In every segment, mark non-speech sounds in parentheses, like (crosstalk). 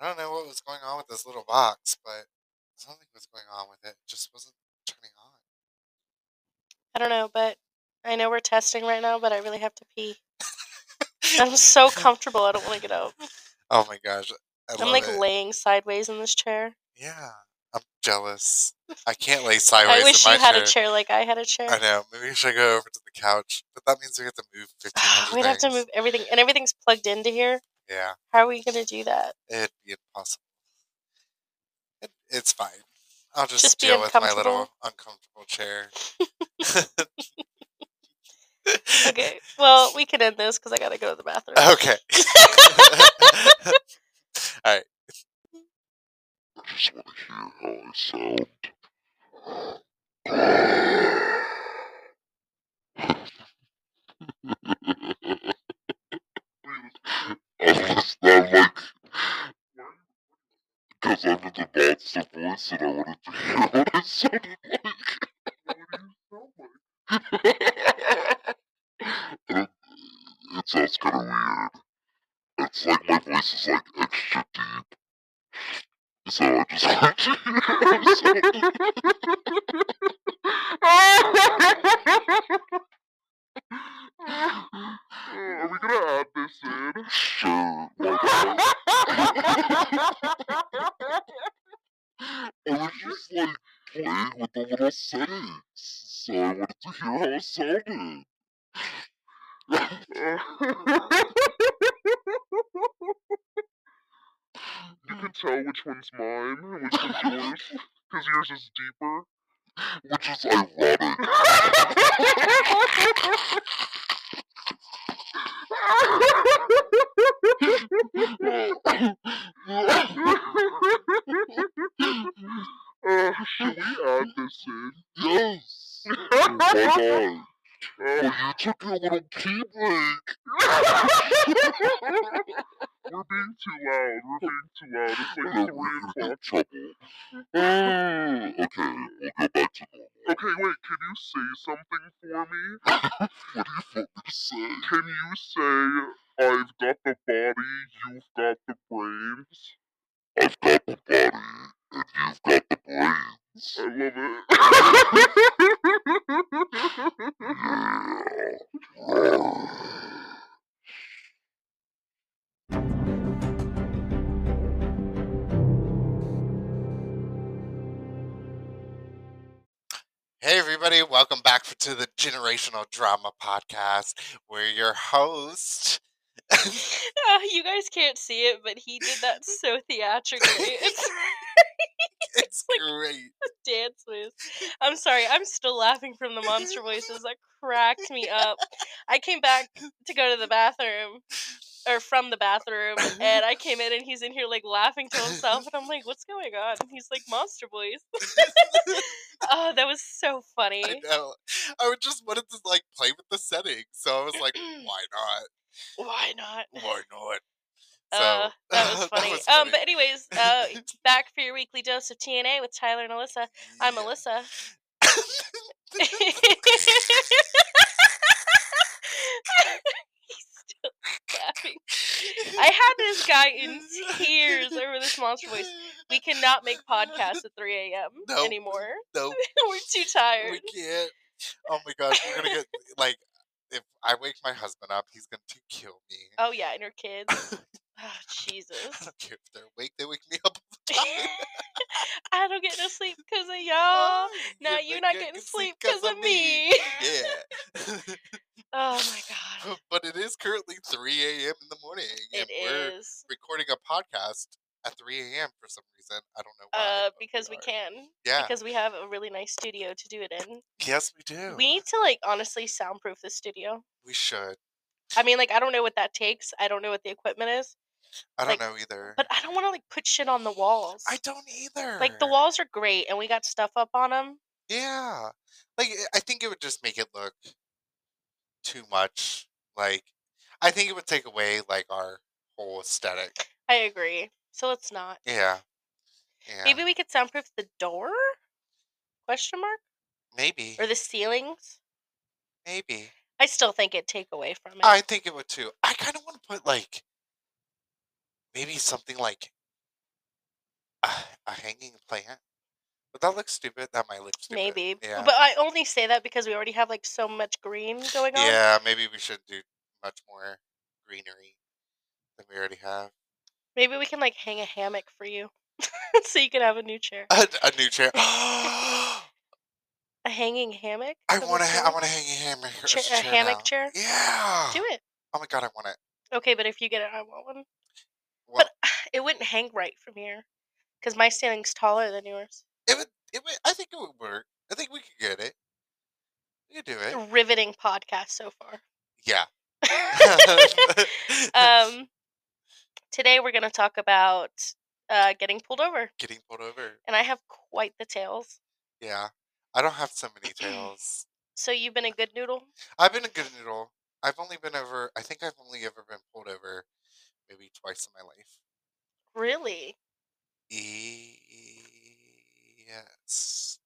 I don't know what was going on with this little box, but something was going on with it. It just wasn't turning on. I don't know, but I know we're testing right now, but I really have to pee. (laughs) I'm so comfortable. I don't want to get up. Oh my gosh. I I'm love like it. laying sideways in this chair. Yeah. I'm jealous. (laughs) I can't lay sideways I wish in you had chair. a chair like I had a chair. I know. Maybe I should go over to the couch. But that means we have to move 1500 (sighs) We'd have to move everything, and everything's plugged into here. Yeah. How are we gonna do that? It'd be impossible. It, it's fine. I'll just, Just deal with my little uncomfortable chair. Okay. Well, we can end this because I gotta go to the bathroom. okay. (laughs) All right. (laughs) I just want to hear how I sound. I was I'm like, because I'm in the monster voice and I wanted to hear (laughs) what I sounded like. (laughs) and it, it sounds kind of weird. It's like my voice is like extra deep. So I just (laughs) want to hear how I sounded. Are we gonna add this in? Sure. (laughs) I was just like playing with the little settings, so I wanted to hear how it sounded. you can tell which one's mine and which one's yours, because yours is deeper. Which is ironic. (laughs) Uh, should we add this in? Yes! Why not? Well, you took your little pee break. (laughs) We're being too loud. We're being too loud. It's like three o'clock. Trouble. Uh, okay, we'll go back to normal. Okay, wait. Can you say something for me? (laughs) what do you want me to say? Can you say, "I've got the body, you've got the brains"? I've got the body, and you've got the brains. I love it. (laughs) Hey, everybody. Welcome back to the Generational Drama Podcast. We're your host. Uh, you guys can't see it, but he did that so theatrically. (laughs) (laughs) It's it's like- great. (laughs) dance moves. I'm sorry, I'm still laughing from the monster voices. That cracked me up. I came back to go to the bathroom, or from the bathroom, and I came in and he's in here like laughing to himself, and I'm like, "What's going on?" And he's like, "Monster voice." oh, that was so funny. I know. I would just wanted to like play with the settings, so I was like, (clears throat) why not? Why not? Why not? So Uh, that was (laughs) funny. Um, funny. but anyways, uh, (laughs) back for your weekly dose of TNA with Tyler and Alyssa. I'm Yeah. Alyssa. (laughs) He's still laughing. I had this guy in tears over this monster voice. We cannot make podcasts at 3 a.m. Nope. anymore. Nope, We're too tired. we can't. Oh my gosh, we're gonna get like if I wake my husband up, he's going to kill me. Oh yeah, and your kids. Oh (laughs) I Jesus. don't care if they're awake; they wake me up all the time. (laughs) I don't get no sleep because of (laughs) y'all. Oh, Now you're not get getting sleep 'cause because of me. Yeah. Oh my god. but it is currently 3 a.m. in the morning, and It we're recording a podcast at 3 a.m. for some reason. I don't know why. Uh, because we are. can. Yeah. Because we have a really nice studio to do it in. yes, we do. We need to like honestly soundproof the studio. We should. I mean, like I don't know what that takes. I don't know what the equipment is, I don't like, know either. but I don't want to like put shit on the walls. I don't either. Like the walls are great, and we got stuff up on them. Yeah. Like I think it would just make it look too much. Like I think it would take away like our whole aesthetic. I agree. So let's not. Yeah. Yeah. Maybe we could soundproof the door? Question mark? Maybe. Or the ceilings? Maybe. I still think it'd take away from it. I think it would too. I kind of want to put like maybe something like A hanging plant? Would that look stupid? That might look stupid. Maybe. Yeah. But I only say that because we already have like so much green going on. yeah, maybe we should do much more greenery than we already have. Maybe we can like hang a hammock for you. (laughs) so you can have a new chair. A, a new chair. (gasps) a hanging hammock? a want to. Ha- I want to hang a hammock. Cha- a chair hammock now. chair? Yeah. Do it. Oh my god, I want it. Okay, but if you get it, I want one. But (sighs) it wouldn't hang right from here. Because my standing's taller than yours. it would. It would. I think it would work. I think we could get it. We could do it. Riveting podcast so far. Yeah. (laughs) (laughs) um, today we're going to talk about uh, getting pulled over. Getting pulled over. And I have quite the tales. Yeah. I don't have so many (clears throat) tails. So you've been a good noodle? I've been a good noodle. I've only been over. I think I've only ever been pulled over maybe twice in my life. Really? Yes.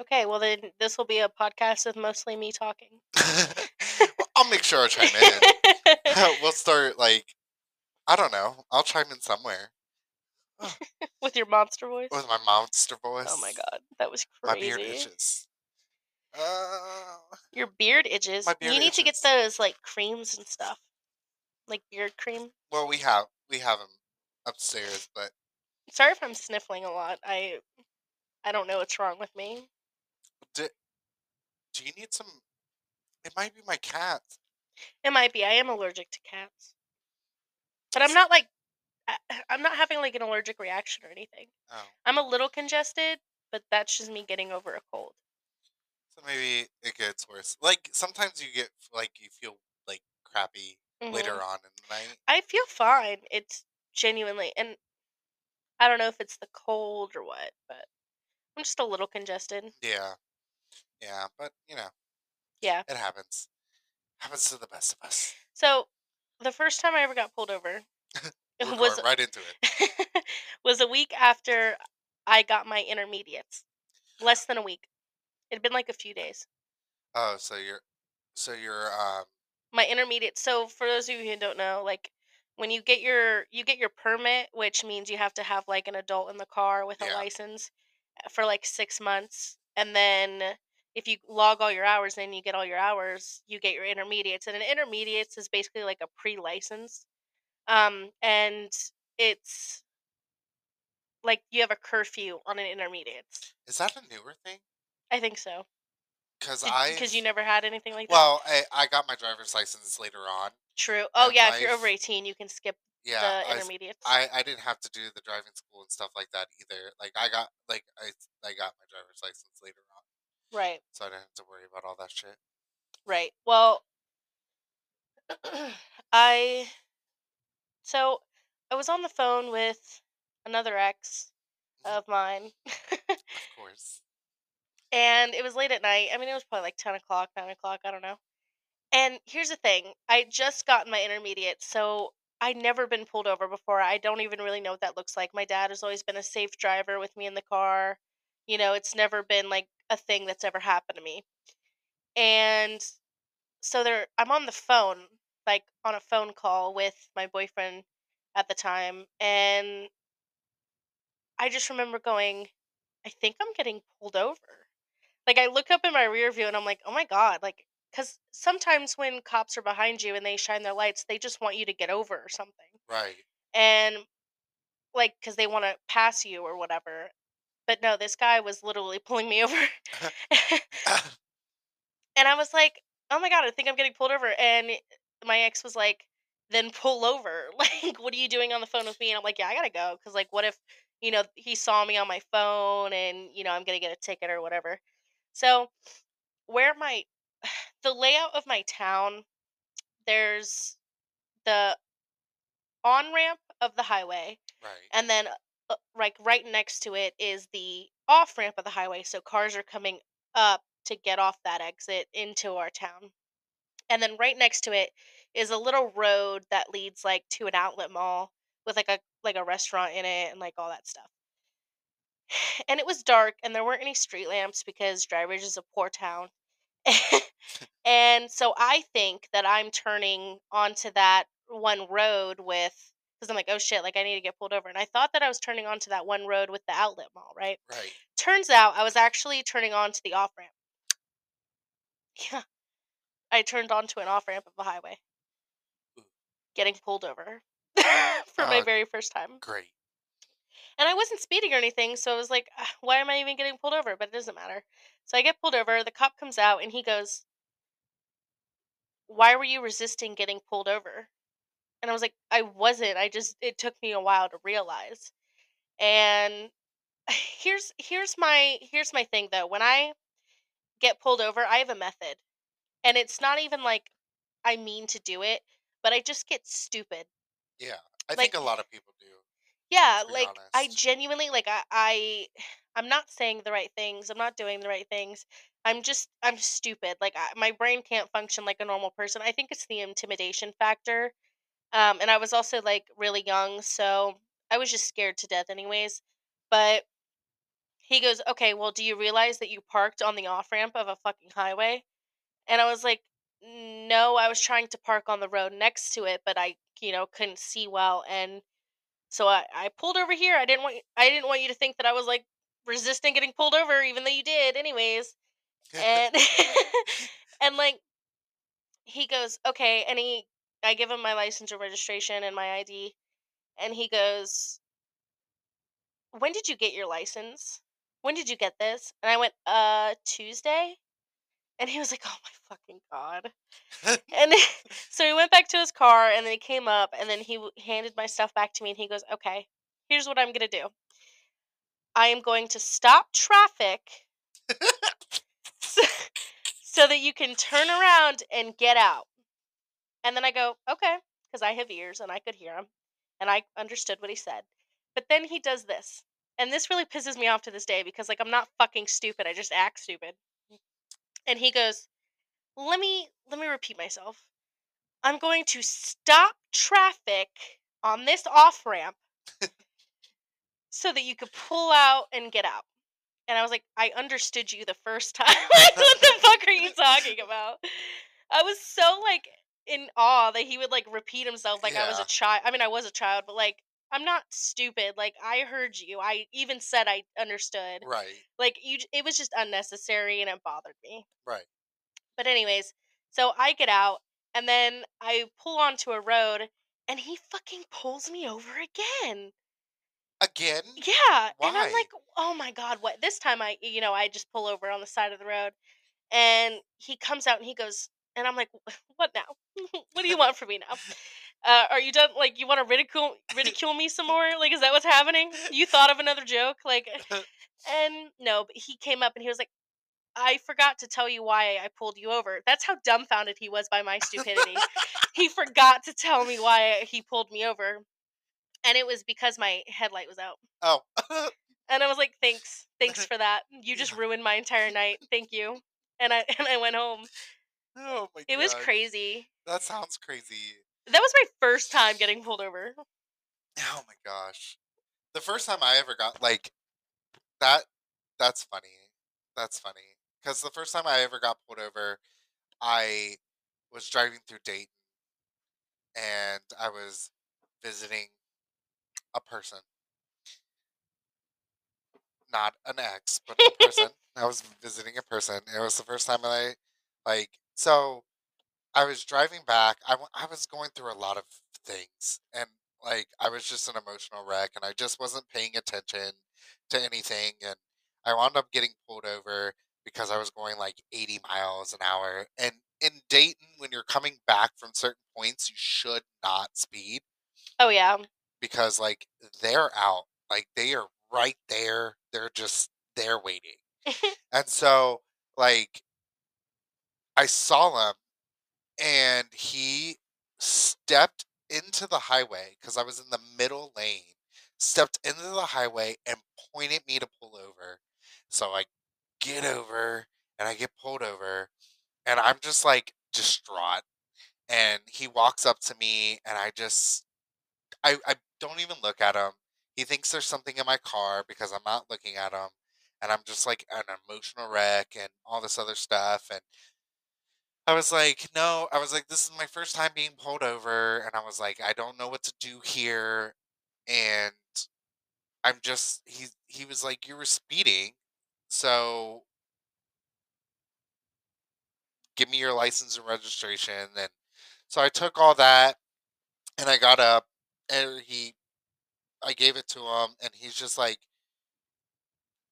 Okay, well then this will be a podcast with mostly me talking. (laughs) well, I'll make sure I chime in. (laughs) (laughs) we'll start like I don't know. I'll chime in somewhere (laughs) with your monster voice. with my monster voice. Oh my god, that was crazy. My beard itches. Uh, Your beard itches. My beard you need to get those like creams and stuff, like beard cream. well, we have we have them upstairs, but Sorry if I'm sniffling a lot. I I don't know what's wrong with me. do, do you need some? It might be my cat. It might be. I am allergic to cats, but I'm not like I- (sighs) I'm not having like an allergic reaction or anything. Oh, I'm a little congested, but that's just me getting over a cold. so maybe it gets worse. Like sometimes you get like you feel like crappy later Mhm. on in the night. I feel fine. It's genuinely, and I don't know if it's the cold or what, but I'm just a little congested. Yeah, yeah, but you know, Yeah. it happens. Happens to the best of us. So the first time I ever got pulled over (laughs) was right into it. (laughs) was a week after I got my intermediates. Less than a week. It'd been like a few days. Oh, so you're, so you're, um, My intermediate. So for those of you who don't know, like when you get your you get your permit, which means you have to have like an adult in the car with a Yeah. license uh, for like six months, and then if you log all your hours and you get all your hours, you get your intermediates. And an intermediates is basically like a pre-license, um, and it's like you have a curfew on an intermediates. is that a newer thing? I think so. Because I, Because you never had anything like that. well, I, I got my driver's license later on. True. Oh yeah, if you're over eighteen, you can skip Yeah, the intermediates. I, I didn't have to do the driving school and stuff like that either. Like I got, like I, I got my driver's license later on, right. so I didn't have to worry about all that shit. Right. Well, (clears throat) I so I was on the phone with another ex mm-hmm. of mine, (laughs) Of course. and it was late at night. I mean, it was probably like ten o'clock, nine o'clock. I don't know. And here's the thing: I just gotten my intermediate, so I'd never been pulled over before. I don't even really know what that looks like. My dad has always been a safe driver with me in the car. You know, it's never been like a thing that's ever happened to me. And so there I'm on the phone, like on a phone call with my boyfriend at the time, and I just remember going, I think I'm getting pulled over. Like I look up in my rear view and I'm like, oh my god, like because sometimes when cops are behind you and they shine their lights, they just want you to get over or something, Right. and like because they want to pass you or whatever. But no, this guy was literally (laughs) pulling me over. Uh-huh. (laughs) (coughs) And I was like, "Oh my god, I think I'm getting pulled over." And my ex was like, "Then pull over. (laughs) Like, what are you doing on the phone with me?" And I'm like, "Yeah, I gotta go." Because like, what if you know he saw me on my phone and you know I'm gonna get a ticket or whatever. So where my (sighs) the layout of my town, there's the on ramp of the highway, right. and then uh, like right next to it is the off ramp of the highway so cars are coming up to get off that exit into our town. And then right next to it is a little road that leads like to an outlet mall with like a like a restaurant in it and like all that stuff. (sighs) And it was dark and there weren't any street lamps because drivers is a poor town. (laughs) And so i think that i'm turning onto that one road with because I'm like, oh shit, like I need to get pulled over. And I thought that I was turning onto that one road with the outlet mall, right? Right. Turns out I was actually turning onto the off ramp. Yeah. I turned onto an off ramp of a highway. Ooh. Getting pulled over (laughs) for my Uh, very first time. Great. And I wasn't speeding or anything, so I was like, "Ah, why am I even getting pulled over? But it doesn't matter. So I get pulled over, the cop comes out and he goes, Why were you resisting getting pulled over? And I was like, I wasn't. I just it took me a while to realize. And (laughs) here's here's my here's my thing though. When I get pulled over, I have a method. And it's not even like I mean to do it, but I just get stupid. Yeah. I Like- think a lot of people do. Yeah, like I genuinely like I, I I'm not saying the right things. I'm not doing the right things. I'm just I'm stupid. Like I, my brain can't function like a normal person. I think it's the intimidation factor. Um and I was also like really young, so I was just scared to death anyways. But he goes, "Okay, well, do you realize that you parked on the off-ramp of a fucking highway?" And I was like, "No, I was trying to park on the road next to it, but I, you know, couldn't see well and so I, I pulled over here. I didn't want I didn't want you to think that I was like resisting getting pulled over, even though you did, anyways. (laughs) And (laughs) and like he goes, okay, and he I give him my license or registration and my ID, and he goes, when did you get your license? When did you get this? And I went, uh, Tuesday. And he was like, (laughs) oh my fucking god. And (laughs) (laughs) so he went back to his car and then he came up and then he handed my stuff back to me and he goes, "Okay, here's what I'm going to do. I am going to stop traffic so, so that you can turn around and get out." And then I go, "Okay," because I have ears and I could hear him and I understood what he said. But then he does this. And this really pisses me off to this day because like I'm not fucking stupid. I just act stupid. And he goes, "Let me let me repeat myself. I'm going to stop traffic on this off ramp so that you could pull out and get out. And I was like, I understood you the first time. (laughs) what the fuck are you talking about? I was so like in awe that he would like repeat himself like I was a child. I mean, I was a child, but like I'm not stupid. Like I heard you. I even said I understood. right. Like you, it was just unnecessary and it bothered me. Right. But anyways, so I get out and then I pull onto a road and he fucking pulls me over again. Again? Yeah. Why? And I'm like, oh my God, what? This time I, you know, I just pull over on the side of the road and he comes out and he goes, and I'm like, what now? (laughs) what do you want (laughs) from me now? Uh, are you done? Like, you want to ridicule (laughs) ridicule me some more? Like, is that what's happening? You thought of another joke? Like, and no, but he came up and he was like, I forgot to tell you why I pulled you over. That's how dumbfounded he was by my stupidity. he forgot to tell me why he pulled me over. And it was because my headlight was out. oh. And I was like, "Thanks, thanks for that. You just ruined my entire night. Thank you." And I and I went home. Oh my god. It was crazy. That sounds crazy. That was my first time getting pulled over. Oh my gosh. The first time I ever got like that that's funny. That's funny. Cuz the first time I ever got pulled over, I was driving through Dayton and I was visiting a person. Not an ex, but a person. (laughs) I was visiting a person. It was the first time that I like so I was driving back. I, w- I was going through a lot of things and like I was just an emotional wreck and I just wasn't paying attention to anything and I wound up getting pulled over because I was going like 80 miles an hour and in Dayton when you're coming back from certain points you should not speed Oh yeah. because like they're out like they are right there they're just there waiting (laughs) and so like I saw him and he stepped into the highway because I was in the middle lane, stepped into the highway and pointed me to pull over. So I get over and I get pulled over and I'm just like distraught. And he walks up to me and I just I, I don't even look at him. He thinks there's something in my car because I'm not looking at him. And I'm just like an emotional wreck and all this other stuff. And I was like, no, I was like, this is my first time being pulled over, and I was like, I don't know what to do here, and I'm just he he was like, you were speeding, so give me your license and registration, and so I took all that, and I got up, and he, I gave it to him, and he's just like,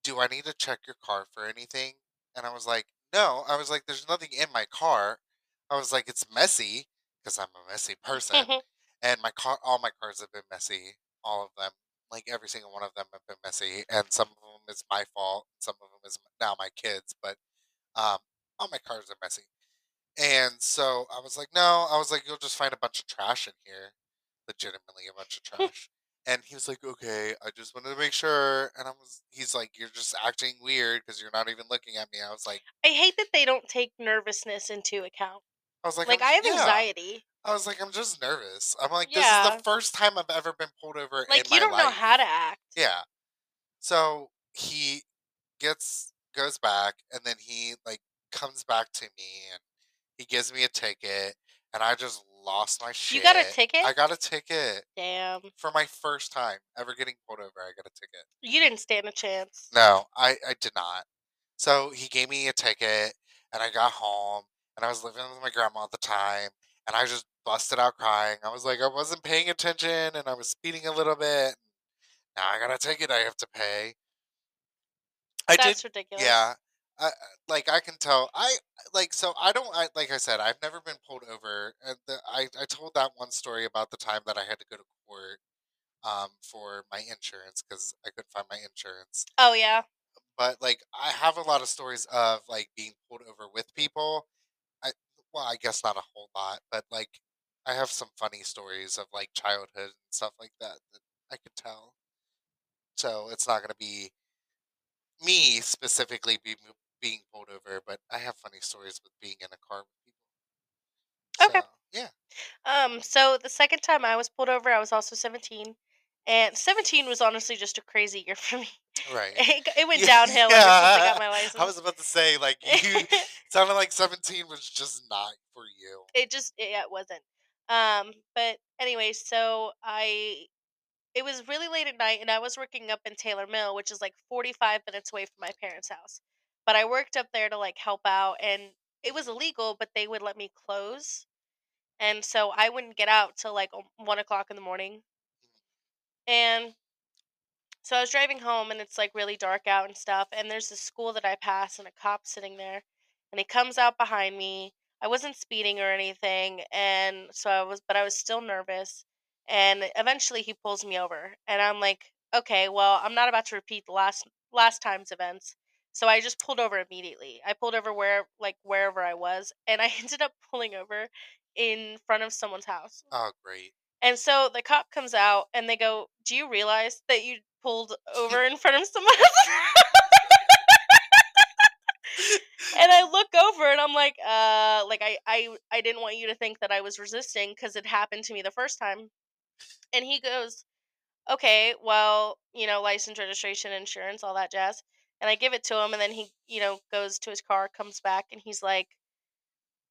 do I need to check your car for anything? And I was like, no. I was like, there's nothing in my car. I was like, it's messy because I'm a messy person, (laughs) and my car, all my cars have been messy, all of them. Like every single one of them have been messy, and some of them is my fault. Some of them is now my kids, but um, all my cars are messy. And so I was like, no. I was like, you'll just find a bunch of trash in here, legitimately a bunch of (laughs) trash. And he was like, okay, I just wanted to make sure. And I was, he's like, you're just acting weird because you're not even looking at me. I was like, I hate that they don't take nervousness into account. I was like, Like I'm- I have yeah. anxiety. I was like, I'm just nervous. I'm like, this is Yeah. the first time I've ever been pulled over in Like my you don't know life. how to act. Yeah. So he gets goes back and then he like comes back to me and he gives me a ticket and I just lost my shit. You got a ticket? I got a ticket Damn. for my first time ever getting pulled over. I got a ticket. You didn't stand a chance. No, I I did not. So he gave me a ticket and I got home and I was living with my grandma at the time and I just busted out crying. I was like I wasn't paying attention and I was speeding a little bit. Now I got a ticket I have to pay. I did That's ridiculous. yeah. I, like I can tell. I like so I don't. I like I said I've never been pulled over. And the, I I told that one story about the time that I had to go to court um for my insurance because I couldn't find my insurance. Oh yeah. But like I have a lot of stories of like being pulled over with people. I well I guess not a whole lot, but like I have some funny stories of like childhood and stuff like that that I could tell. So it's not gonna be me specifically be, being pulled over, but I have funny stories with being in a car with people. Okay. Yeah. Um. So the second time I was pulled over, I was also seventeen, and seventeen was honestly just a crazy year (laughs) for me. Right. It, it went Yeah, (laughs) downhill ever since I got my license. I was about to say, like, (laughs) you sounded like 17 was just not for you. it just yeah, it wasn't. Um. But anyway, so I it was really late at night, and I was working up in Taylor Mill, which is like forty five minutes away from my parents' house. But I worked up there to like help out, and it was illegal, but they would let me close, and so I wouldn't get out till like one o'clock in the morning. And so I was driving home, and it's like really dark out and stuff. And there's a school that I pass, and a cop sitting there, and he comes out behind me. I wasn't speeding or anything, and so I was, but I was still nervous. And eventually, he pulls me over, and I'm like, okay, well, I'm not about to repeat the last last time's events. So I just pulled over immediately. I pulled over where, like wherever I was, and I (laughs) ended up pulling over in front of someone's house. Oh, great. And so the cop comes out and they go, Do you realize that you pulled over (laughs) in front of someone (laughs) and I look over and I'm like, uh, like I, I, I didn't want you to think that I was resisting because it happened to me the first time. And he goes, Okay, well, you know, license, registration, insurance, all that jazz. And I give it to him and then he, you know, goes to his car, comes back, and he's like,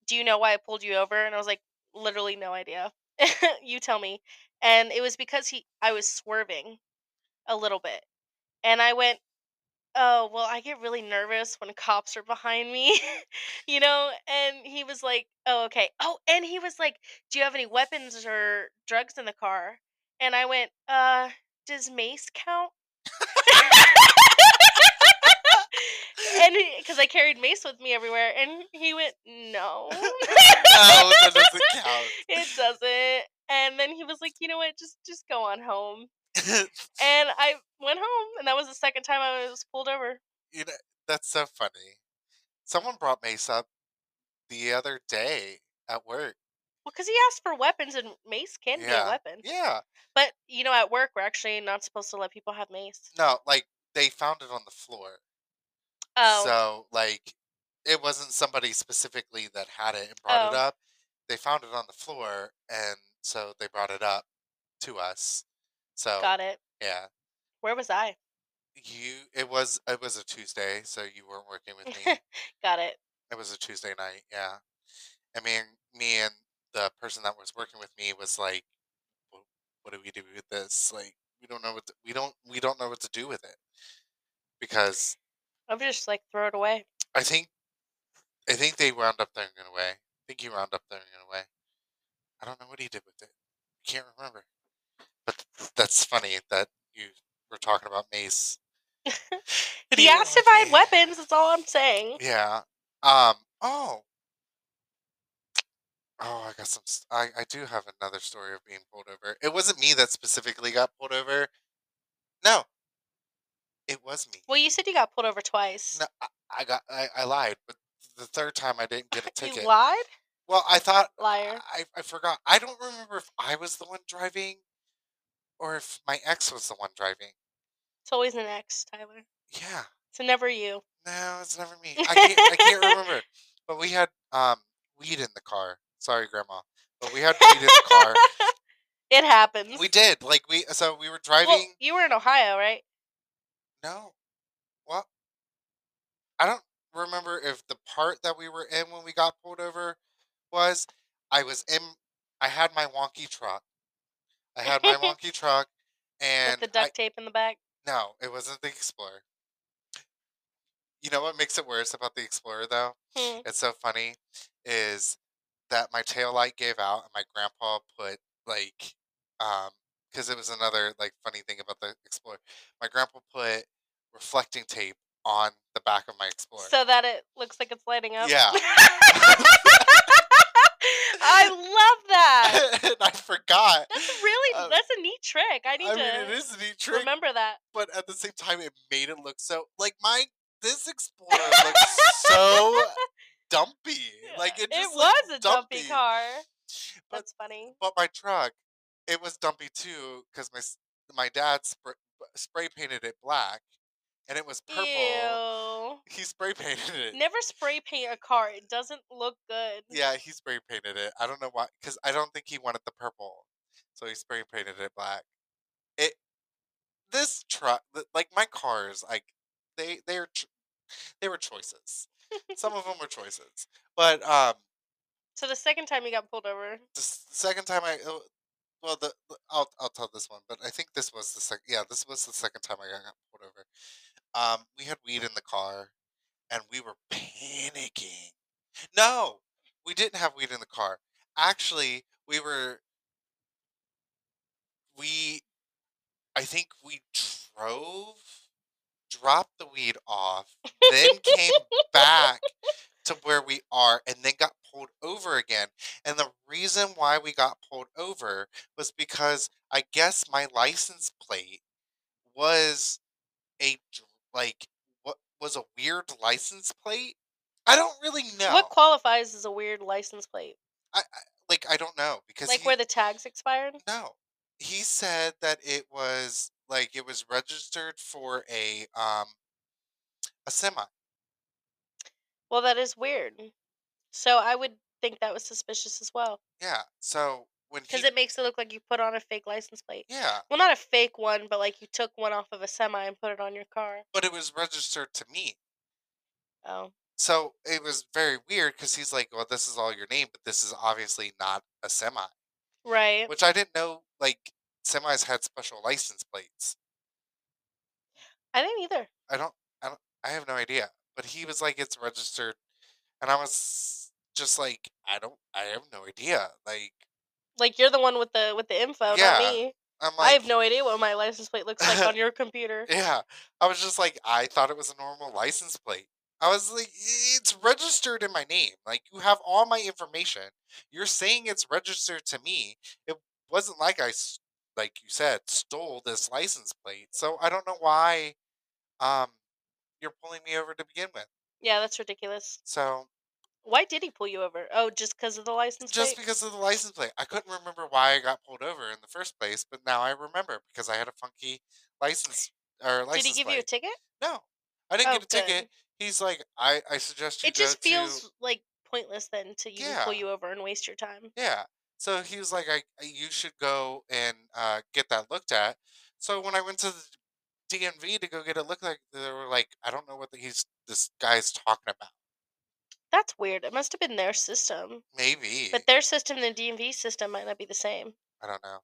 Do you know why I pulled you over? And I was like, literally no idea. (laughs) you tell me. And it was because he I was swerving a little bit. And I went, "Oh, well, I get really nervous when (laughs) cops are behind me." (laughs) you know, and he was like, "Oh, okay." Oh, and he was like, "Do you have any weapons or drugs in the car?" And I went, "Uh, does mace count?" And because I carried mace with me everywhere, and he went, "No." No, (laughs) oh, that doesn't (laughs) count. it doesn't. And then he was like, you know what, just just go on home. (laughs) And I went home, and that was the second time I was pulled over. you know, that's so funny. Someone brought Mace up the other day at work. Well, because he asked for weapons, and mace can be a weapon. Yeah. But you know, at work, we're actually not supposed to let people have mace. No, like they found it on the floor. Oh, So like it wasn't somebody specifically that had it and brought it Oh. up. They found it on the floor and so they brought it up to us. So got it. yeah. Where was I? You it was it was a Tuesday, so you weren't working with me. (laughs) got it. it was a Tuesday night, yeah. I mean me and the person that was working with me was like, "What, what do we do with this? Like, we don't know what to, we don't we don't know what to do with it because I'm just like throw it away. I think I think they wound up throwing it away. I think he wound up throwing it away. I don't know what he did with it. I can't remember. But th- that's funny that you were talking about mace. (laughs) He he asked if I had weapons. That's all I'm saying. Yeah. Um. Oh. Oh, I got some. I I do have another story of being pulled over. It wasn't me that specifically got pulled over. No. It was me. Well, you said you got pulled over twice. No, I, I got. I, I lied, but the third time I didn't get a (laughs) ticket. You lied, Well, I thought liar. I, I forgot. I don't remember if I was the one driving or if my ex was the one driving. It's always an ex, Tyler. Yeah. So never you. No, it's never me. I can't I can't remember. (laughs) But we had um weed in the car. Sorry, grandma. But we had weed in the car. (laughs) It happens. We did. Like we so we were well, driving you were in Ohio, right? No. What? I don't remember if the part that we were in when we got pulled over was I was in I had my wonky truck. I had my (laughs) wonky truck and With the I- duct tape in the back. No, it wasn't the Explorer. You know what makes it worse about the Explorer though? Hmm. It's so funny is that my tail light gave out and my grandpa put like um because it was another like funny thing about the Explorer. My grandpa put reflecting tape on the back of my Explorer. So that it looks like it's lighting up. Yeah. (laughs) I love that. (laughs) and I forgot. That's really Um, that's a neat trick. I need I to mean, it is a neat trick, remember that. but at the same time, it made it look so like my this Explorer looks so (laughs) dumpy. Like it, It was a dumpy dumpy. car. But That's funny. but my truck, it was dumpy too because my my dad spray, spray painted it black, and it was purple. Ew. He spray painted it. Never spray paint a car. It doesn't look good. Yeah, he spray painted it. I don't know why, because I don't think he wanted the purple, so he spray painted it black. It this truck, like my cars, like they they are they were choices. Some of them were choices, but um, So the second time you got pulled over, the second time I uh, well the the- I'll I'll tell this one, but I think this was the second yeah this was the second time I got pulled over. Um, we had weed in the car, and we were panicking. No, we didn't have weed in the car. Actually, we were we I think we drove, dropped the weed off, then came back to where we are and then got pulled over again. And the reason why we got pulled over was because I guess my license plate was a like what was a weird license plate. I don't really know. what qualifies as a weird license plate? I, I like I don't know because Like he- where the tags expired? no. He said that it was like it was registered for a um a semi. Well, that is weird. So I would think that was suspicious as well, Yeah. So when he because it makes it look like you put on a fake license plate. yeah, Well, not a fake one, but like you took one off of a semi and put it on your car. but it was registered to me. Oh, So it was very weird because he's like, "Well, this is all your name, but this is obviously not a semi," right. which I didn't know. Like semis had special license plates. I didn't either. I don't, I don't, I have no idea. But he was like, "It's registered," and I was just like, "I don't, I have no idea." Like, Like you're the one with the with the info, Yeah, not me. I'm like, I have no idea what my license plate looks like on (laughs) your computer. Yeah, I was just like, I thought it was a normal license plate. I was like, it's registered in my name. Like, you have all my information. You're saying it's registered to me. It wasn't like I, like you said, stole this license plate. So I don't know why, um, you're pulling me over to begin with. Yeah, that's ridiculous. So Why did he pull you over? Oh, just because of the license plate? just plate? because of the license plate, I couldn't remember why I got pulled over in the first place, but now I remember because I had a funky license or license Did he give you a plate. ticket? No, I didn't Oh, get a ticket. He's like, I, I suggest you It go just to feels like pointless then to even pull Yeah. you over and waste your time. yeah. So he was like, I, I you should go and uh, get that looked at. So when I went to the DMV to go get it looked like, they were like, I don't know what the, he's this guy's talking about. That's weird. It must have been their system. Maybe. But their system and the DMV system might not be the same. I don't know.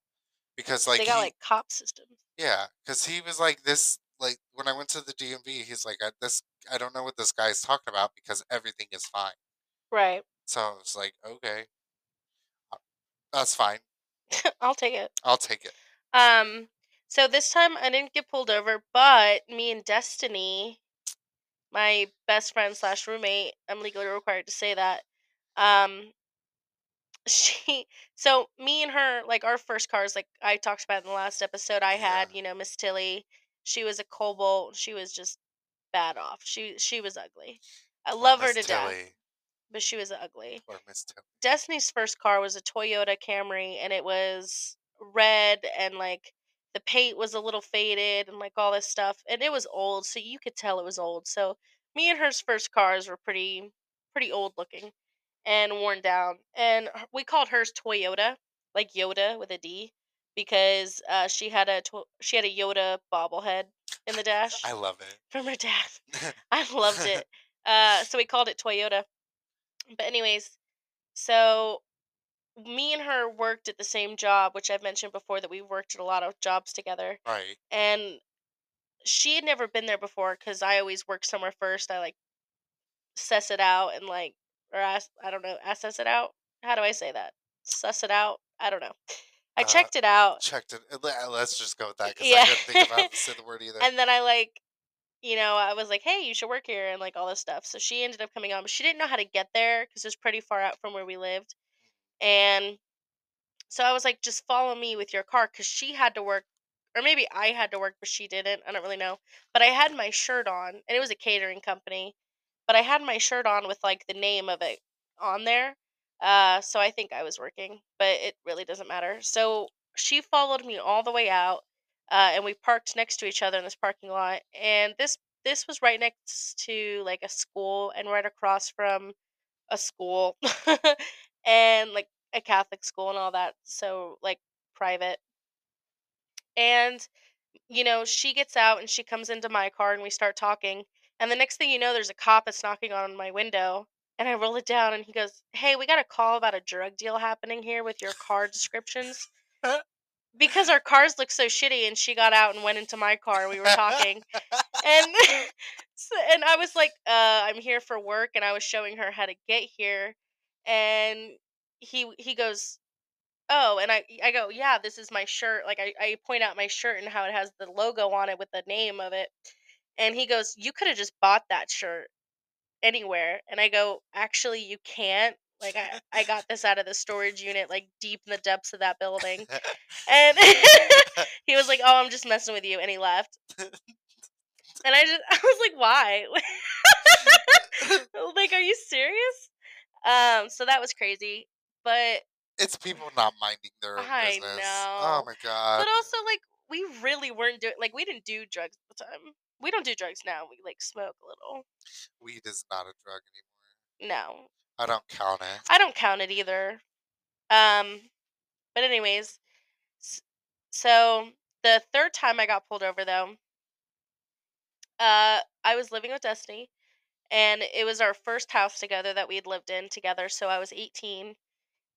Because like they got he, like cop systems. yeah, because he was like this. Like when I went to the DMV, he's like, I, "This, I don't know what this guy's talking about because everything is fine." Right. So I was like, "Okay, uh, that's fine. (laughs) I'll take it. I'll take it." Um so this time I didn't get pulled over, but me and Destiny, my best friend slash roommate, I'm legally required to say that. Um (laughs) she so me and her like our first cars like I talked about in the last episode I had, Yeah. you know, Miss Tilly. She was a cobalt. She was just bad off. She she was ugly. I Poor love her to Miss death, but she was ugly. Poor Miss Tilly. Destiny's first car was a Toyota Camry and it was red and like the paint was a little faded and like all this stuff and it was old so you could tell it was old. So me and her's first cars were pretty pretty old looking and worn down and we called hers Toyoda like Yoda with a D because uh, she had a to- she had a Yoda bobblehead in the dash I love it. from her dad. (laughs) (laughs) I loved it. Uh, so we called it Toyoda. But anyways, so me and her worked at the same job, which I've mentioned before that we worked at a lot of jobs together. right. And she had never been there before because I always work somewhere first. I like suss it out and like, or ask, I don't know, assess it out. How do I say that? Suss it out. I don't know. I Uh, checked it out, Checked it. uh, Let's just go with that because Yeah. I couldn't think to (laughs) say the word either. and then I like, you know, I was like, hey, you should work here and like all this stuff. So she ended up coming on, but she didn't know how to get there because it was pretty far out from where we lived. And so I was like, just follow me with your car because she had to work, or maybe I had to work, but she didn't. I don't really know. But I had my shirt on, and it was a catering company. But I had my shirt on with like the name of it on there. Uh, so I think I was working, but it really doesn't matter. So she followed me all the way out, uh, and we parked next to each other in this parking lot. And this this was right next to like a school, and right across from a school (laughs) and like a Catholic school and all that. So like private. And you know, she gets out and she comes into my car and we start talking. And the next thing you know, there's a cop that's knocking on my window. And I roll it down and he goes, Hey, we got a call about a drug deal happening here with your car descriptions. (laughs) because our cars look so shitty and she got out and went into my car we were talking and (laughs) so, and I was like, uh, I'm here for work, and I was showing her how to get here, and he he goes, oh, and I I go, yeah, this is my shirt. Like I I point out my shirt and how it has the logo on it with the name of it, and he goes, you could have just bought that shirt anywhere, and I go, actually, you can't. Like I, I got this out of the storage unit, like deep in the depths of that building, and (laughs) he was like, "Oh, I'm just messing with you," and he left. And I just, (laughs) I was like, "Why? (laughs) like, are you serious?" Um, so that was crazy, but it's people not minding their own I business. know. Oh my god. but also like we really weren't doing like we didn't do drugs at the time. We don't do drugs now. We like smoke a little. Weed is not a drug anymore. No, I don't count it. I don't count it either. Um, but anyways, so the third time I got pulled over though, uh, I was living with Destiny, and it was our first house together that we had lived in together. So I was 18,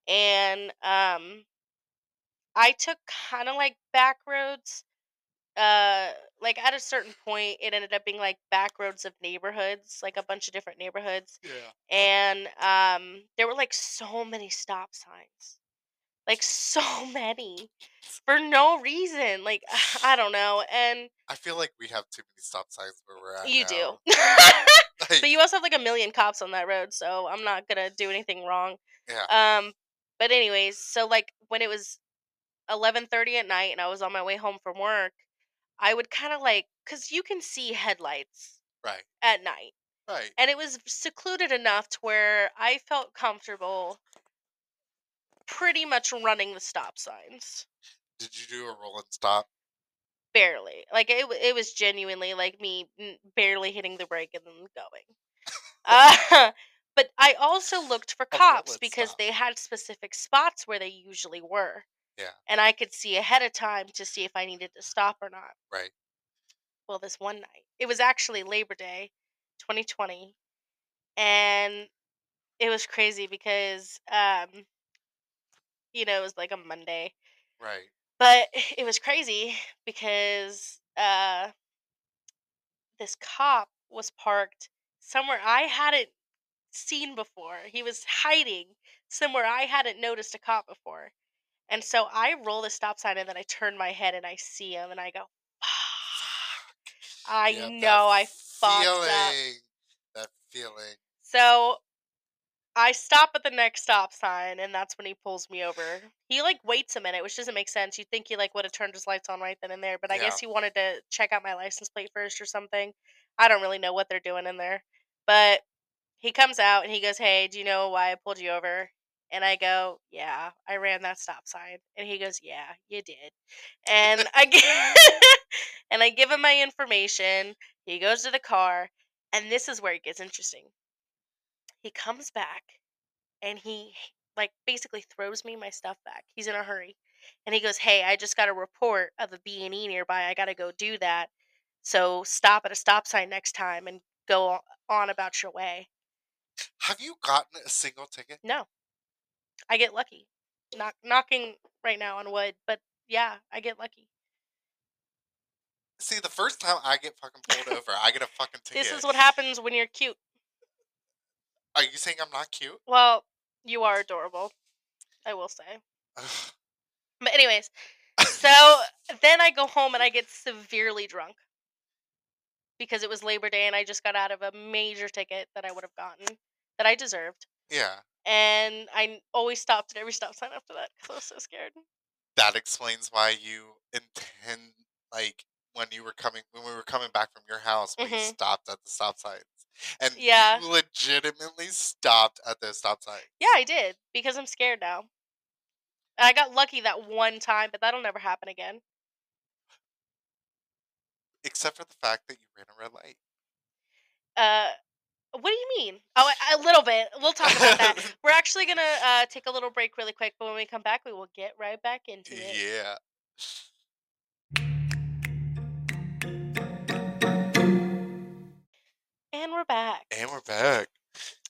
and um, I took kind of like back roads. Uh, like at a certain point, it ended up being like back roads of neighborhoods, like a bunch of different neighborhoods Yeah. and um there were like so many stop signs like so (laughs) many for no reason like (sighs) i don't know and I feel like we have too many stop signs where we're at. you now. (laughs) (laughs) do Like, but you also have like a million cops on that road so i'm not gonna do anything wrong yeah. um but anyways so like when it was 11:30 at night and i was on my way home from work i would kind of like because you can see headlights Right. at night Right. and it was secluded enough to where I felt comfortable pretty much running the stop signs. Did you do a roll and stop? Barely. Like it it was genuinely like me barely hitting the brake and then going. Uh, (laughs) but I also looked for cops because stop. they had specific spots where they usually were. Yeah. And I could see ahead of time to see if I needed to stop or not. Right. Well, this one night. It was actually Labor Day 2020 and it was crazy because um you know, it was like a Monday. Right. But it was crazy because uh this cop was parked somewhere I hadn't seen before. He was hiding somewhere I hadn't noticed a cop before. And so I roll the stop sign and then I turn my head and I see him and I go, I Yep, know I fucked feeling. up. That feeling. So I stop at the next stop sign and that's when he pulls me over. He like waits a minute, which doesn't make sense. You'd think he like would have turned his lights on right then and there, but I Yeah. guess he wanted to check out my license plate first or something. I don't really know what they're doing in there. But he comes out and he goes, Hey, do you know why I pulled you over? And I go, Yeah, I ran that stop sign. And he goes, Yeah, you did. And (laughs) I gi- (laughs) and I give him my information. He goes to the car, and this is where it gets interesting. He comes back and he like basically throws me my stuff back. He's in a hurry. And he goes, "Hey, I just got a report of a B&E nearby. I got to go do that. So stop at a stop sign next time and go on about your way." Have you gotten a single ticket? No. I get lucky. Knock, knocking right now on wood, but yeah, I get lucky. See, the first time I get fucking pulled (laughs) over, I get a fucking ticket. This is what happens when you're cute. Are you saying I'm not cute? Well, you are adorable. I will say. But anyways, so (laughs) then I go home and I get severely drunk because it was Labor Day and I just got out of a major ticket that I would have gotten that I deserved. yeah, And I always stopped at every stop sign after that because I was so scared. that explains why you intend like when you were coming when we were coming back from your house, we Mhm. stopped at the stop signs, and Yeah. you legitimately stopped at the stop sign. Yeah, I did because I'm scared now. I got lucky that one time, but that'll never happen again. Except for the fact that you ran a red light. Uh, what do you mean? Oh, a- a little bit. We'll talk about that. (laughs) We're actually gonna uh, take a little break really quick, but when we come back, we will get right back into it. yeah. And we're back.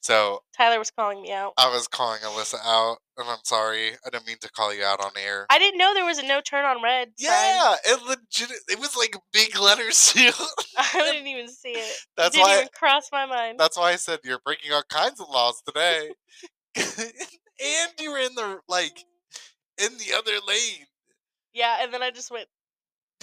So Tyler was calling me out. I was calling Alyssa out, and I'm sorry. I didn't mean to call you out on air. I didn't know there was a no turn on red sign. yeah, it legit. It was like big letters (laughs) too. (laughs) I (laughs) didn't even see it. That's didn't why. even cross my mind. That's why I said you're breaking all kinds of laws today. and you were in the like in the other lane. Yeah, and then I just went.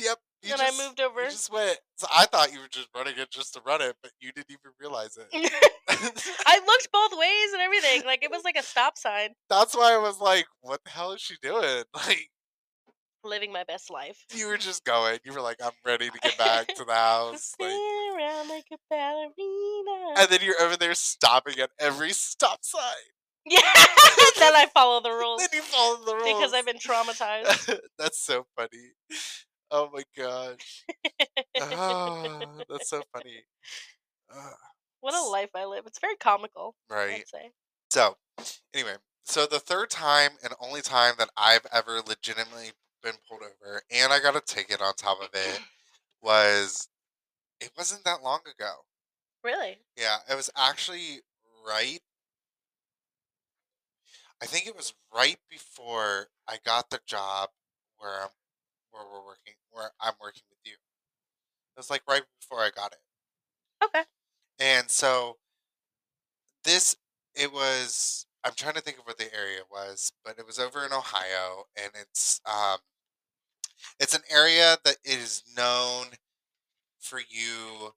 Yep. You Then just, I moved over. You just went. So I thought you were just running it just to run it, but you didn't even realize it. (laughs) I looked both ways and everything. Like it was like a stop sign. (laughs) That's why I was like, "What the hell is she doing?" (laughs) Like Living my best life. you were just going. You were like, "I'm ready to get back to the house." Like, around like a ballerina. and then you're over there stopping at every stop sign. yeah. then I follow the rules Then you follow the rules because I've been traumatized. that's so funny. Oh my gosh. (laughs) Ah, that's so funny. What a life I live. It's very comical. right. I'd say. So, anyway, so the third time and only time that I've ever legitimately been pulled over and I got a ticket on top of it (clears throat) was it wasn't that long ago. Really? Yeah, it was actually right. I think it was right before I got the job where I'm where we're working where I'm working with you. It was like right before I got it. Okay. And so this it was I'm trying to think of what the area was, but it was over in Ohio and it's um it's an area that is known for you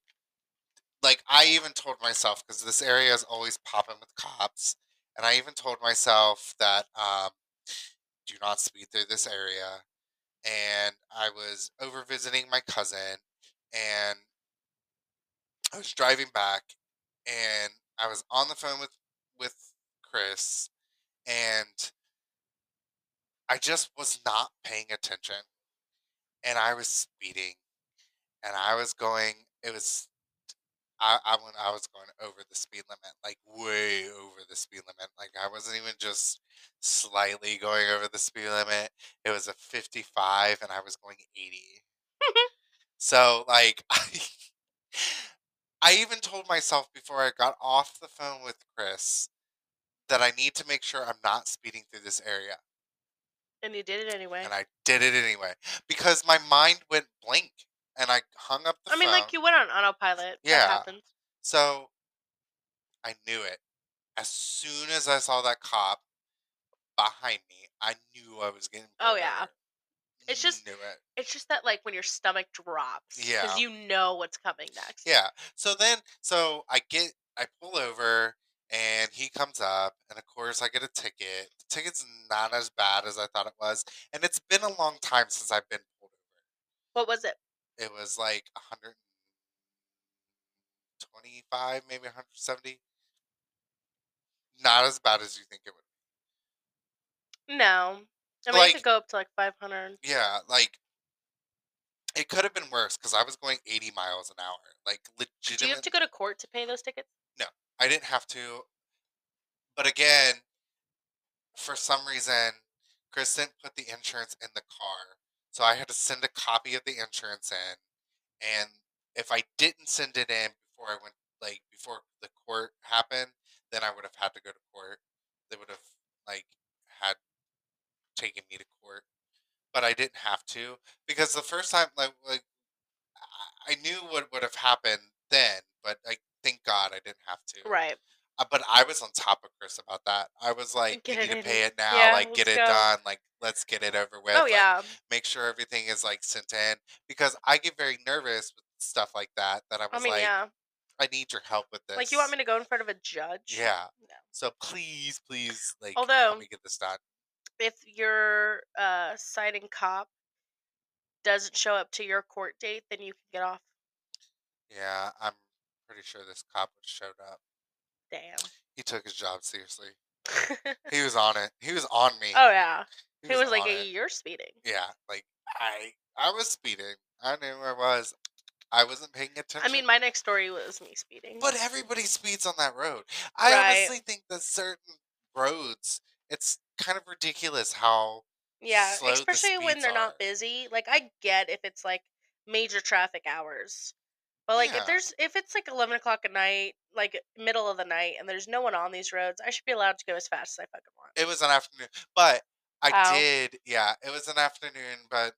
like I even told myself because this area is always popping with cops and I even told myself that um do not speed through this area and I was over visiting my cousin and I was driving back and I was on the phone with with Chris and I just was not paying attention and I was speeding and I was going it was I, I when I was going over the speed limit, like way over the speed limit. Like I wasn't even just slightly going over the speed limit. It was a 55 and I was going 80. (laughs) so like I (laughs) I even told myself before I got off the phone with Chris that I need to make sure I'm not speeding through this area. And you did it anyway. And I did it anyway because my mind went blank and I hung up the I mean, like you went on autopilot. Yeah. That happens. So I knew it. As soon as I saw that cop behind me, I knew I was getting. Oh, yeah. over. It's just- knew it. It's just that like when your stomach drops. Yeah. Because you know what's coming next. Yeah. So then, so I get, I pull over, and he comes up, and of course I get a ticket. The ticket's not as bad as I thought it was, and it's been a long time since I've been pulled over. What was it? It was like 125, maybe 170. Not as bad as you think it would. No. I mean, Like- it could go up to like 500. Yeah, like it could have been worse because I was going 80 miles an hour. Like Do you have to go to court to pay those tickets? No, I didn't have to. But again, for some reason, Chris didn't put the insurance in the car. So I had to send a copy of the insurance in. And if I didn't send it in before I went, like, before the court happened, then I would have had to go to court. They would have, like, had taken me to court. But I didn't have to because the first time, like, like I- knew what would have happened then, but like, thank God I didn't have to. Right. Uh, but I was on top of Chris about that. I was like, Get "You need to pay it now. Yeah, like, get it go." done. Like, let's get it over with. oh like, yeah. make sure everything is like sent in because I get very nervous with stuff like that. That I I was mean, like, yeah. I need your help with this. Like you want me to go in front of a judge? Yeah. No. So please, please, like, Although- help me get this done. If your uh citing cop doesn't show up to your court date, then you can get off. Yeah, I'm pretty sure this cop showed up. Damn. He took his job seriously. (laughs) He was on it. He was on me. oh yeah. He was, like, on "Hey. "You're speeding." Yeah, like I I was speeding. I knew I was. I wasn't paying attention. I mean, my next story was me speeding. but everybody speeds on that road. I Right. honestly think that certain roads, it's kind of ridiculous how yeah, slow the especially when they're are. not busy. Like I get if it's like major traffic hours, but like Yeah. if there's if it's like eleven o'clock at night, like middle of the night, and there's no one on these roads, I should be allowed to go as fast as I fucking want. it was an afternoon. But I did, yeah, it was an afternoon, but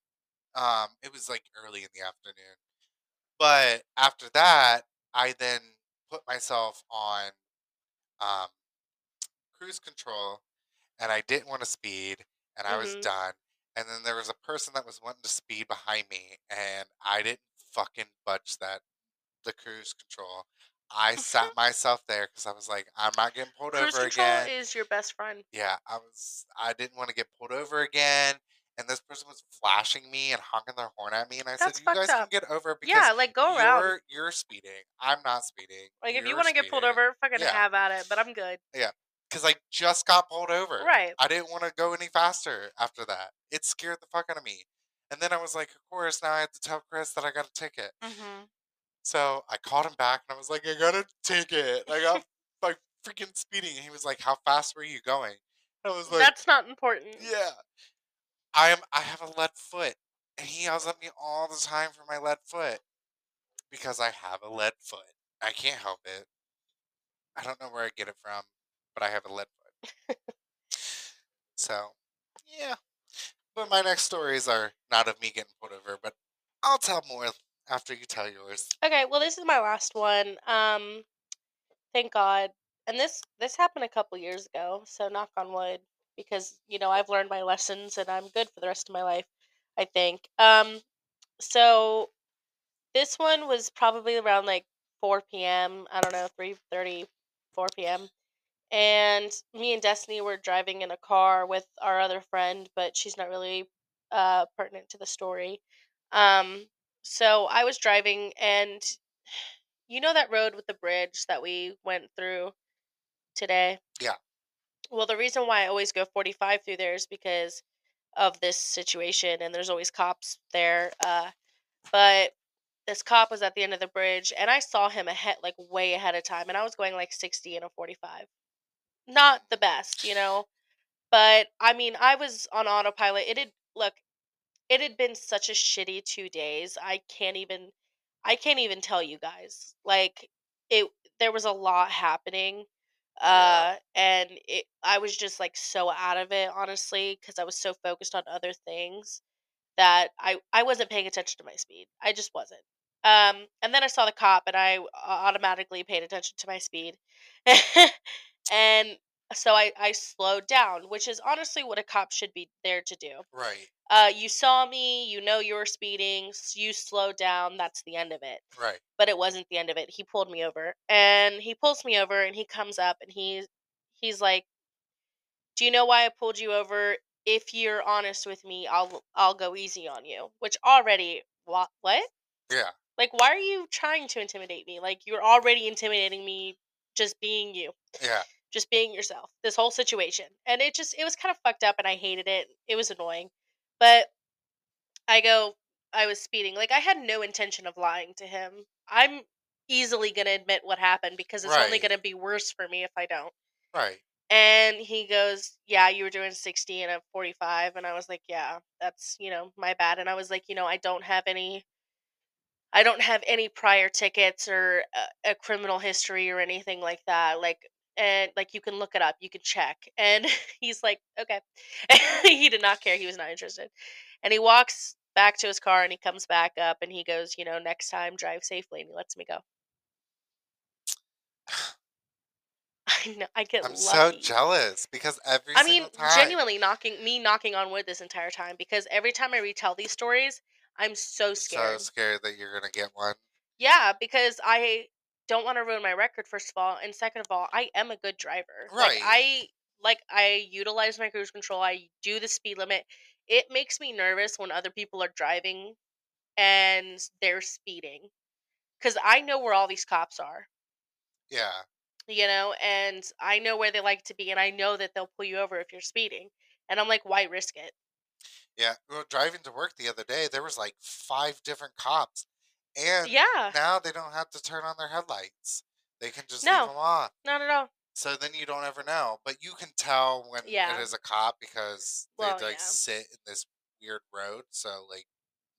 um, it was like early in the afternoon. But after that, I then put myself on um, cruise control, and I didn't want to speed, and I was Mhm. done. And then there was a person that was wanting to speed behind me, and I didn't fucking budge that the cruise control. I sat myself there because I was like, I'm not getting pulled Cruise over control again is your best friend. yeah, I was I didn't want to get pulled over again. And this person was flashing me and honking their horn at me, and I That's said, "You guys up. can get over because Yeah, like go around. you're you're speeding. I'm not speeding. Like if you You're want to get pulled speeding." over, fucking Yeah. have at it. But I'm good. Yeah, because I just got pulled over. Right. I didn't want to go any faster after that. It scared the fuck out of me. And then I was like, of course, now I have to tell Chris that I got a ticket. Mm-hmm. So I called him back and I was like, I got a ticket. I got like freaking speeding. And he was like, How fast were you going? I was like, That's not important. Yeah. I am I have a lead foot. And he yells at me all the time for my lead foot. Because I have a lead foot. I can't help it. I don't know where I get it from, but I have a lead foot. so yeah. But my next stories are not of me getting pulled over, but I'll tell more after you tell yours. Okay, well this is my last one. Um thank God. And this this happened a couple years ago, so knock on wood because you know, I've learned my lessons and I'm good for the rest of my life, I think. Um so this one was probably around like 4 p.m. I don't know, 3:30, 4 p.m. And me and Destiny were driving in a car with our other friend, but she's not really uh pertinent to the story. Um so I was driving and you know that road with the bridge that we went through today? Yeah. Well, the reason why I always go 45 through there is because of this situation and there's always cops there. Uh, but this cop was at the end of the bridge and I saw him ahead, like way ahead of time, and I was going like 60 in a 45. Not the best, you know? But I mean, I was on autopilot. It had, look, it had been such a shitty two days. I can't even I can't even tell you guys. Like it there was a lot happening. Uh, and it, I was just like so out of it, honestly, because I was so focused on other things that I I wasn't paying attention to my speed. I just wasn't. Um, and then I saw the cop, and I automatically paid attention to my speed, (laughs) and so I I slowed down, which is honestly what a cop should be there to do. Right. Uh, you saw me, you know you were speeding, s- you slowed down. That's the end of it. Right. But it wasn't the end of it. He pulled me over, and he pulls me over, and he comes up, and he's he's like, "Do you know why I pulled you over? If you're honest with me, I'll I'll go easy on you." Which already what what? Yeah. Like, why are you trying to intimidate me? Like, you're already intimidating me just being you, Yeah. Just being yourself. This whole situation, and it just it was kind of fucked up, and I hated it. It was annoying, but I go, I was speeding. Like I had no intention of lying to him. I'm easily going to admit what happened because it's only going to be worse for me if I don't. Right. And he goes, "Yeah, you were doing 60 and a 45." And I was like, "Yeah, that's, you know, my bad." And I was like, "You know, I don't have any I don't have any prior tickets or a, a criminal history or anything like that. Like and like you can look it up, you can check." And (laughs) he's like, "Okay." (laughs) he did not care. He was not interested. And he walks back to his car and he comes back up and he goes, "You know, next time drive safely." And he lets me go. (sighs) I know. I get I'm lucky. so jealous because every I mean, time. genuinely knocking me knocking on wood this entire time because every time I retell these stories, I'm so scared. So scared that you're gonna get one. yeah, because I don't want to ruin my record first of all, and second of all, I am a good driver. Like Right. I like I utilize my cruise control. I do the speed limit. It makes me nervous when other people are driving and they're speeding cuz I know where all these cops are. Yeah. you know, and I know where they like to be, and I know that they'll pull you over if you're speeding. And I'm like, why risk it? Yeah. Well, driving to work the other day, there was like five different cops, and Yeah, now they don't have to turn on their headlights. They can just No. leave them on. not at all. So then you don't ever know. But you can tell when Yeah. it is a cop because Well, they like yeah. sit in this weird road. So like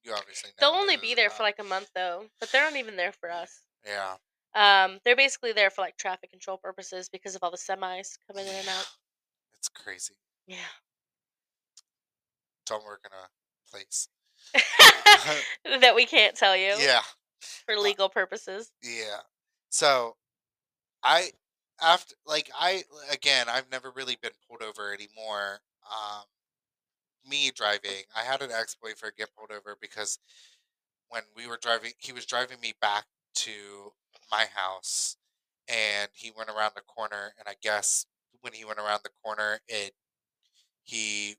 you obviously know. They'll only be there for like a month though, but they're not even there for us. Yeah. Um, they're basically there for like traffic control purposes because of all the semis coming in and out. It's crazy. Yeah. Don't work in a place. (laughs) (laughs) that we can't tell you Yeah. for legal purposes. Yeah. So I after like I again I've never really been pulled over anymore. Um me driving. I had an ex boyfriend get pulled over because when we were driving he was driving me back to my house and he went around the corner and I guess when he went around the corner it he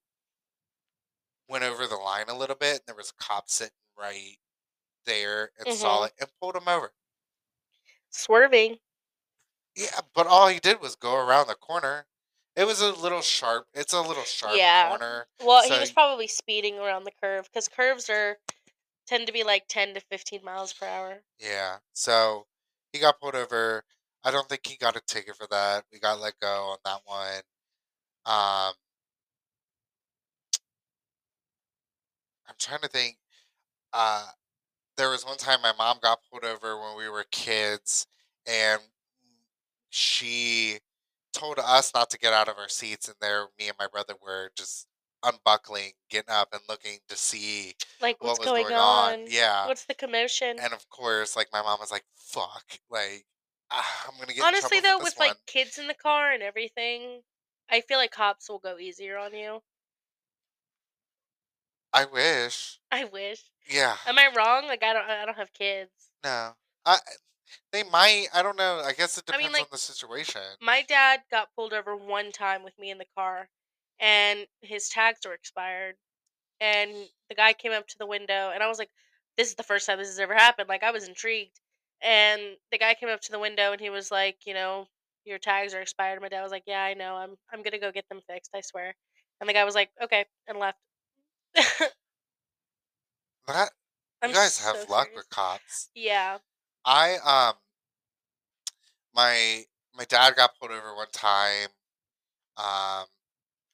went over the line a little bit and there was a cop sitting right there and saw Mhm. it and pulled him over. Swerving. Yeah, but all he did was go around the corner. It was a little sharp. It's a little sharp Yeah. corner. Well, So he was probably speeding around the curve because curves are tend to be like 10 to 15 miles per hour. Yeah. So he got pulled over. I don't think he got a ticket for that. We got let go on that one. Um trying to think. Uh there was one time my mom got pulled over when we were kids and she told us not to get out of our seats and there me and my brother were just unbuckling, getting up and looking to see Like, what what's was going, going on? on. Yeah. What's the commotion? And of course, like my mom was like, "Fuck!" Like ah, I'm gonna get Honestly, though, this with like kids in the car and everything, I feel like cops will go easier on you. I wish. I wish. Yeah. Am I wrong? Like, I don't. I don't have kids. No. I. They might. I don't know. I guess it I mean, depends like- on the situation. My dad got pulled over one time with me in the car, and his tags were expired. And the guy came up to the window, and I was like, "This is the first time this has ever happened." Like, I was intrigued. And the guy came up to the window, and he was like, "You know, your tags are expired." My dad was like, "Yeah, I know. I'm I'm gonna go get them fixed. I swear." And the guy was like, "Okay," and left. (laughs) That I'm you guys so have luck serious. with cops. Yeah. I um. My my dad got pulled over one time, um,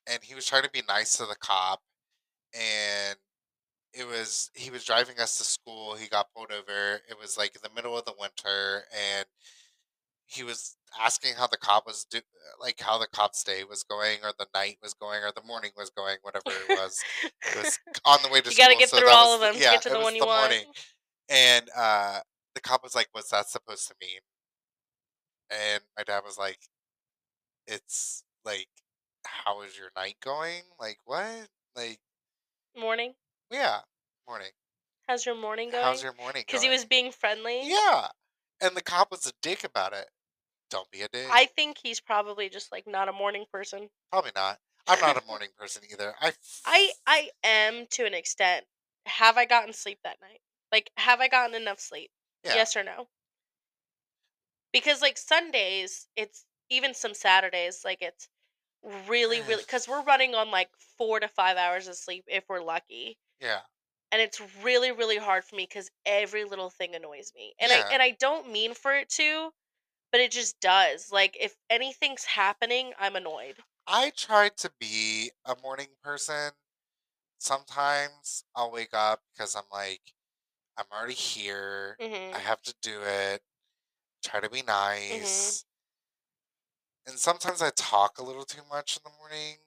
and he was trying to be nice to the cop, and it was he was driving us to school. He got pulled over. It was like in the middle of the winter, and he was asking how the cop was do like how the cop's day was going or the night was going or the morning was going whatever it was it was (laughs) on the way to you school got to get so through all was of the- them yeah to get to the one you the want. morning and uh the cop was like what's that supposed to mean and my dad was like it's like how is your night going like what like Morning. yeah morning How's your morning going? how's your morning Because he was being friendly. yeah and the cop was a dick about it don't be a dick I think he's probably just like not a morning person. Probably not. I'm not a (laughs) morning person either. I I I am to an extent. Have I gotten sleep that night? Like, have I gotten enough sleep? Yeah. Yes or no? Because like Sundays, it's even some Saturdays, like it's really really because we're (sighs) running on like four to five hours of sleep if we're lucky, yeah. And it's really really hard for me because every little thing annoys me, and Yeah. I and I don't mean for it to, but it just does. Like if anything's happening, I'm annoyed. I try to be a morning person. Sometimes I'll wake up because I'm like, I'm already here. hmm I have to do it. Try to be nice. And sometimes I talk a little too much in the morning.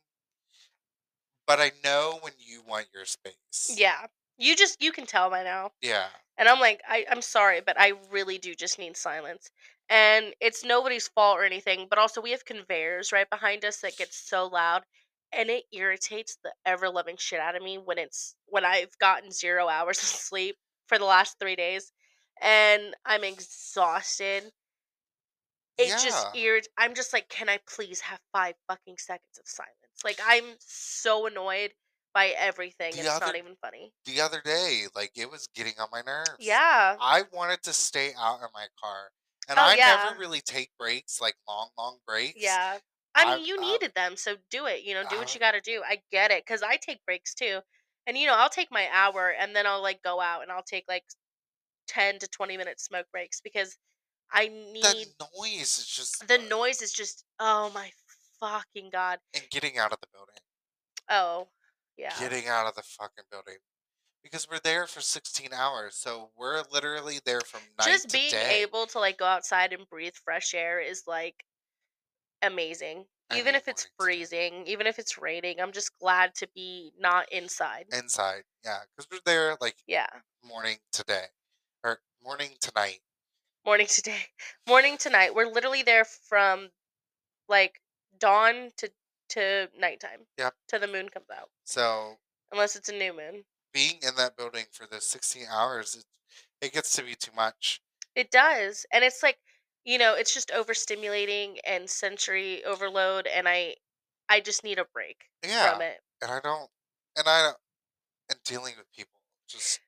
But I know when you want your space. Yeah, you just you can tell by now. Yeah. And I'm like, I, I'm sorry, but I really do just need silence. And it's nobody's fault or anything, but also we have conveyors right behind us that get so loud and it irritates the ever loving shit out of me when it's when I've gotten zero hours of sleep for the last three days and I'm exhausted. It just irritates I'm just like, can I please have five fucking seconds of silence? Like I'm so annoyed by everything. The it's not other- even funny. The other day, like it was getting on my nerves. Yeah. I wanted to stay out in my car. And Oh, I yeah. never really take breaks, like long, long breaks. Yeah. I mean, you I- needed them, so do it. You know, do what uh-huh. you got to do. I get it because I take breaks too, and you know, I'll take my hour and then I'll like go out and I'll take like ten to twenty minute smoke breaks because I need The noise is just the noise is just oh my fucking god. and getting out of the building. Oh yeah. Getting out of the fucking building. Because we're there for 16 hours, so we're literally there from night Just being day. able to like go outside and breathe fresh air is like amazing. I Even if it's freezing, even if it's raining, I'm just glad to be not inside. inside, yeah, because we're there like Yeah. morning today or morning tonight morning today (laughs) morning tonight we're literally there from like dawn to to nighttime Yep. till the moon comes out So unless it's a new moon being in that building for the 16 hours, it, it gets to be too much. it does and it's like you know it's just overstimulating and sensory overload and i i just need a break Yeah, from it and I don't, and I don't, and dealing with people, just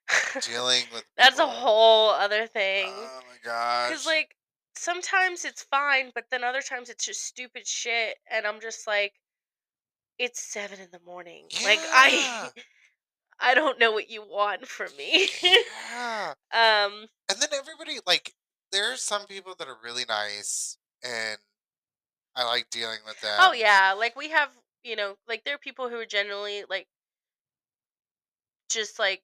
dealing with. (laughs) that's a whole other thing Oh my gosh! because like sometimes it's fine but then other times it's just stupid shit and i'm just like it's seven in the morning like i (laughs) i don't know what you want from me yeah, (laughs) um and then everybody like there are some people that are really nice, and I like dealing with them. oh yeah like we have you know like there are people who are generally like just like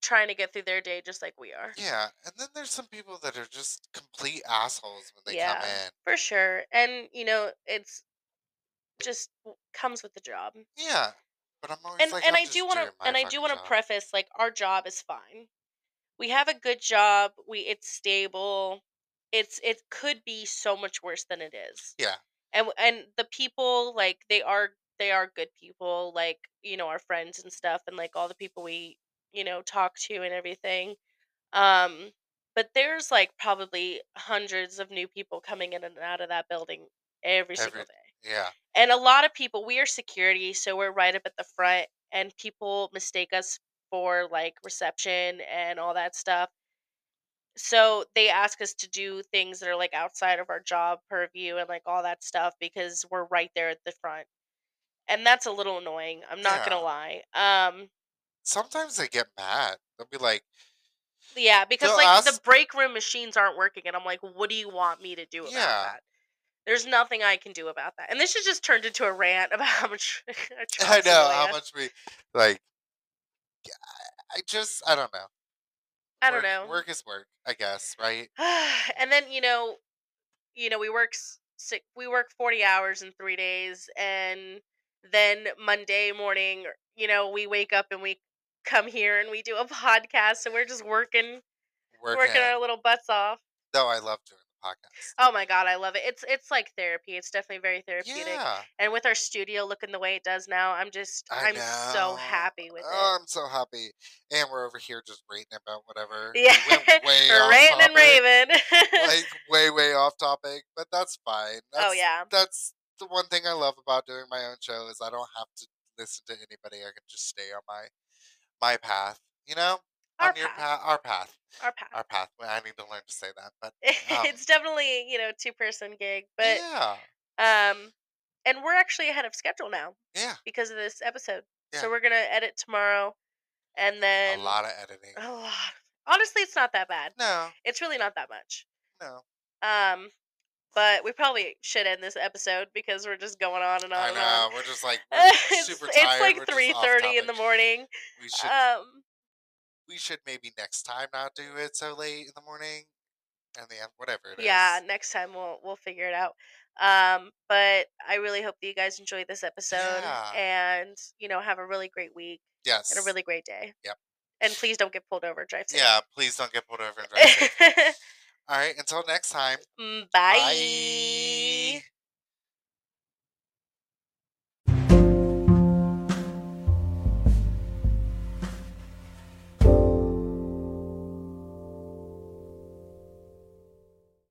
trying to get through their day just like we are Yeah, and then there's some people that are just complete assholes when they Yeah. come in. for sure and you know it's just comes with the job Yeah, but I'm always and like, and I'm I do want to and I do want to preface like our job is fine. We have a good job. We it's stable. It's it could be so much worse than it is. Yeah, And and the people like they are they are good people like you know our friends and stuff and like all the people we you know talk to and everything. Um but there's like probably hundreds of new people coming in and out of that building every single day. yeah, and a lot of people we are security so we're right up at the front and people mistake us for like reception and all that stuff so they ask us to do things that are like outside of our job purview and like all that stuff because we're right there at the front and that's a little annoying i'm not Yeah. gonna lie um sometimes they get mad. They'll be like, yeah because like the break room machines aren't working and i'm like what do you want me to do about Yeah. that there's nothing i can do about that and this has just turned into a rant (laughs) about how much I (laughs) know how much we like. I just, I don't know. I don't Work- know. Work is work, I guess, right? (sighs) and then you know you know we work six, we work forty hours in three days, and then Monday morning, you know, we wake up and we come here and we do a (laughs) podcast, and we're just working Working. working our little butts off. No, I love doing podcast. Oh my god, I love it. It's it's like therapy. It's definitely very therapeutic. Yeah. And with our studio looking the way it does now, I'm just I I'm so happy with Oh, it. I'm so happy. And we're over here just ranting about whatever. We Yeah, (laughs) way off ranting and raving. (laughs) like way, way off topic, but that's fine. Oh, that's, oh yeah, That's the one thing I love about doing my own show is I don't have to listen to anybody. I can just stay on my my path. You know, our path, path, our path, our path. our path. Well, I need to learn to say that, but (laughs) um, it's definitely you know two person gig, but yeah, um, and we're actually ahead of schedule now yeah, because of this episode. Yeah. So we're gonna edit tomorrow, and then a lot of editing. a lot. Honestly, it's not that bad. No, It's really not that much. no, Um, but we probably should end this episode because we're just going on and on I and on. We're just like we're (laughs) it's, super it's tired. like we're just three thirty in the morning. We should Um, we should maybe next time not do it so late in the morning and the whatever it is. yeah, next time we'll we'll figure it out. Um, but I really hope that you guys enjoyed this episode Yeah. and you know have a really great week Yes. and a really great day. Yep. And please don't get pulled over. Drive safe. Yeah. Please don't get pulled over and drive safe. (laughs) All right. Until next time. Mm, Bye. Bye.